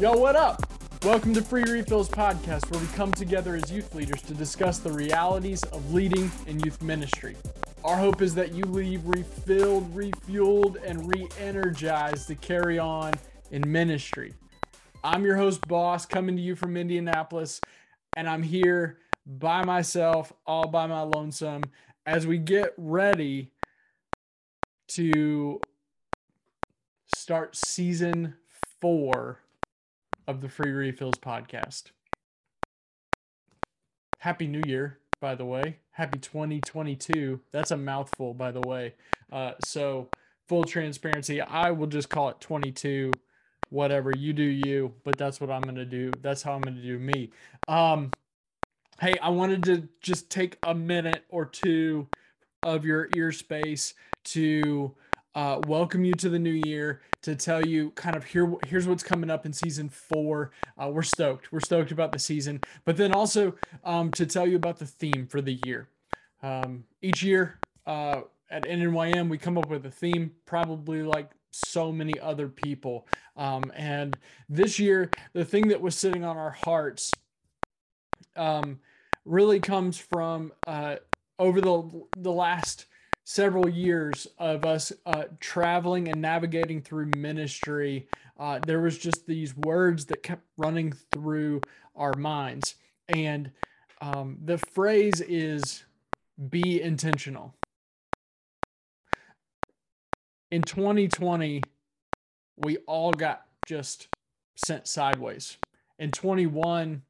Yo, what up? Welcome to Free Refills Podcast, where we come together as youth leaders to discuss the realities of leading in youth ministry. Our hope is that you leave refilled, refueled, and re energized to carry on in ministry. I'm your host, Boss, coming to you from Indianapolis, and I'm here by myself, all by my lonesome, as we get ready to start season four of the Free Refills podcast. Happy New Year, by the way. Happy 2022. That's a mouthful, by the way. Uh, so, full transparency, I will just call it 22. Whatever you do, you. But that's what I'm gonna do. That's how I'm gonna do me. Um, hey, I wanted to just take a minute or two of your ear space to uh, welcome you to the new year to tell you kind of here here's what's coming up in season four. Uh, we're stoked. We're stoked about the season but then also um, to tell you about the theme for the year. Um, each year uh, at nnym we come up with a theme probably like so many other people. Um, and this year the thing that was sitting on our hearts um, really comes from uh, over the the last several years of us uh, traveling and navigating through ministry, uh, there was just these words that kept running through our minds. And um, the phrase is be intentional. In 2020, we all got just sent sideways. In 21,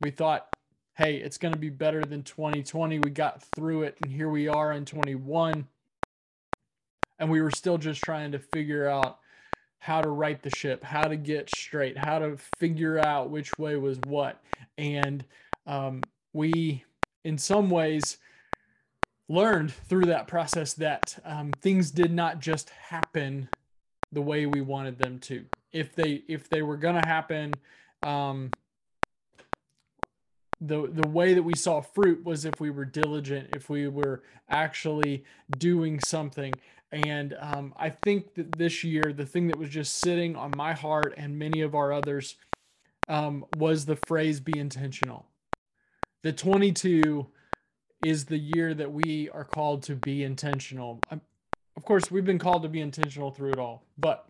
we thought hey, it's going to be better than 2020. We got through it, and here we are in 21. And we were still just trying to figure out how to right the ship, how to get straight, how to figure out which way was what. And um, we, in some ways, learned through that process that um, things did not just happen the way we wanted them to. If they if they were going to happen, um, the the way that we saw fruit was if we were diligent, if we were actually doing something. And um, I think that this year, the thing that was just sitting on my heart and many of our others um, was the phrase "be intentional." The 22 is the year that we are called to be intentional. I'm, of course, we've been called to be intentional through it all, but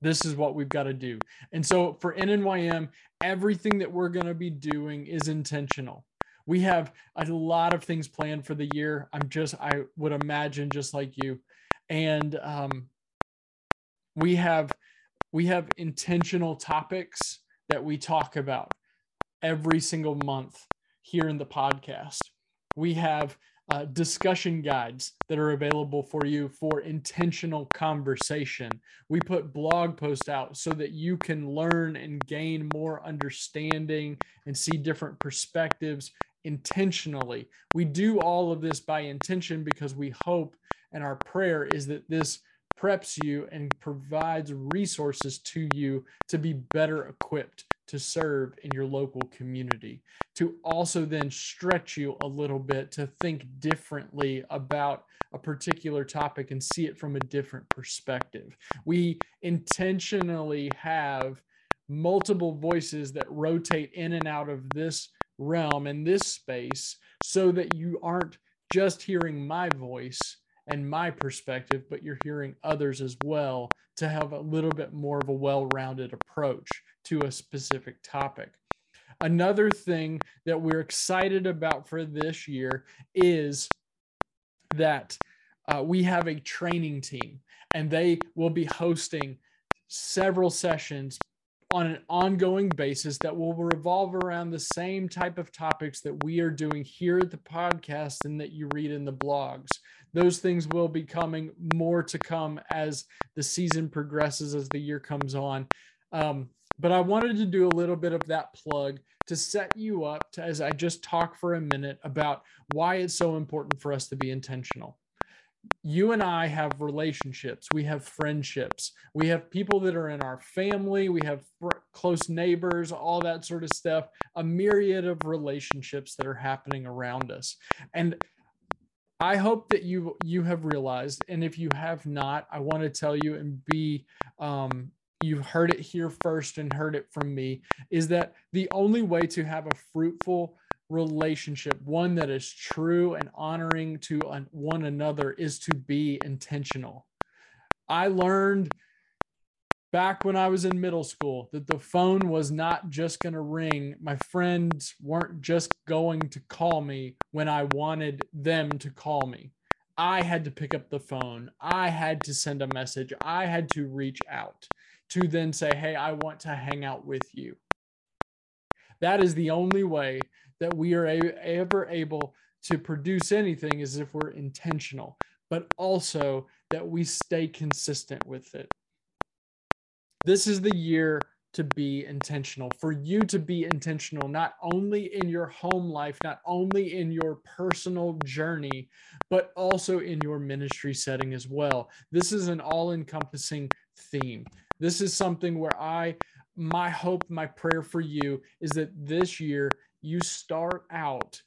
this is what we've got to do. And so for NNYM, everything that we're going to be doing is intentional. We have a lot of things planned for the year. I'm just, I would imagine, just like you. And um, we have, we have intentional topics that we talk about every single month here in the podcast. We have uh, discussion guides that are available for you for intentional conversation. We put blog posts out so that you can learn and gain more understanding and see different perspectives intentionally. We do all of this by intention because we hope and our prayer is that this preps you and provides resources to you to be better equipped to serve in your local community, to also then stretch you a little bit to think differently about a particular topic and see it from a different perspective. We intentionally have multiple voices that rotate in and out of this realm and this space so that you aren't just hearing my voice and my perspective, but you're hearing others as well to have a little bit more of a well rounded approach to a specific topic. Another thing that we're excited about for this year is that uh, we have a training team and they will be hosting several sessions on an ongoing basis that will revolve around the same type of topics that we are doing here at the podcast and that you read in the blogs. Those things will be coming more to come as the season progresses, as the year comes on. Um, but I wanted to do a little bit of that plug to set you up to, as I just talk for a minute about why it's so important for us to be intentional. You and I have relationships, we have friendships, we have people that are in our family, we have fr- close neighbors, all that sort of stuff, a myriad of relationships that are happening around us. And I hope that you you have realized, and if you have not, I want to tell you and be um, you've heard it here first and heard it from me, is that the only way to have a fruitful relationship, one that is true and honoring to one another, is to be intentional. I learned back when I was in middle school that the phone was not just going to ring. My friends weren't just going to call me when I wanted them to call me. I had to pick up the phone. I had to send a message. I had to reach out to then say, Hey, I want to hang out with you. That is the only way that we are ever able to produce anything is if we're intentional, but also that we stay consistent with it. This is the year to be intentional, for you to be intentional, not only in your home life, not only in your personal journey, but also in your ministry setting as well. This is an all encompassing theme. This is something where I, my hope, my prayer for you is that this year you start out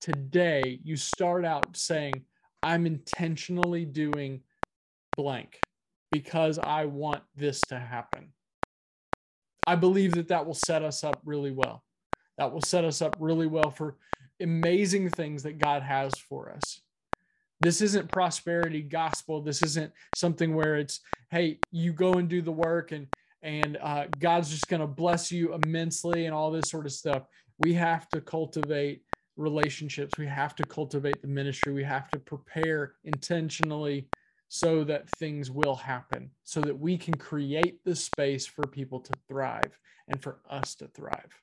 today, you start out saying, I'm intentionally doing blank because I want this to happen. I believe that that will set us up really well. That will set us up really well for amazing things that God has for us. This isn't prosperity gospel. This isn't something where it's, hey, you go and do the work and and uh, God's just going to bless you immensely and all this sort of stuff. We have to cultivate relationships. We have to cultivate the ministry. We have to prepare intentionally so that things will happen, so that we can create the space for people to thrive and for us to thrive.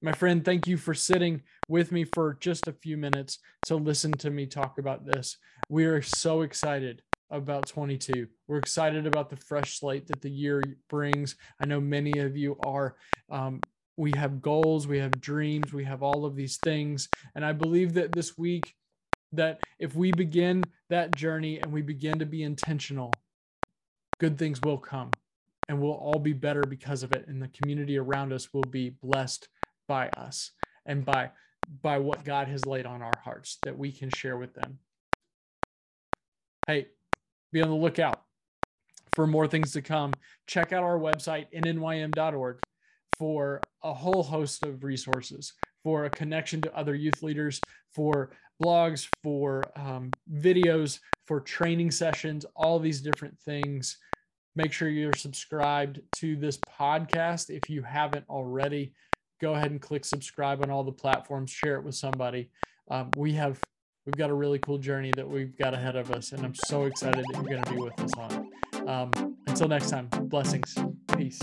My friend, thank you for sitting with me for just a few minutes to listen to me talk about this. We are so excited about 22. We're excited about the fresh slate that the year brings. I know many of you are. Um, we have goals, we have dreams, we have all of these things. And I believe that this week, that if we begin that journey and we begin to be intentional, good things will come and we'll all be better because of it. And the community around us will be blessed by us and by by what God has laid on our hearts that we can share with them. Hey, be on the lookout for more things to come. Check out our website, nnym.org, for a whole host of resources, for a connection to other youth leaders, for blogs, for um, videos, for training sessions, all these different things. Make sure you're subscribed to this podcast if you haven't already. Go ahead and click subscribe on all the platforms, share it with somebody. Um, we have we've got a really cool journey that we've got ahead of us, and I'm so excited that you're going to be with us on. Um, until next time, blessings, peace.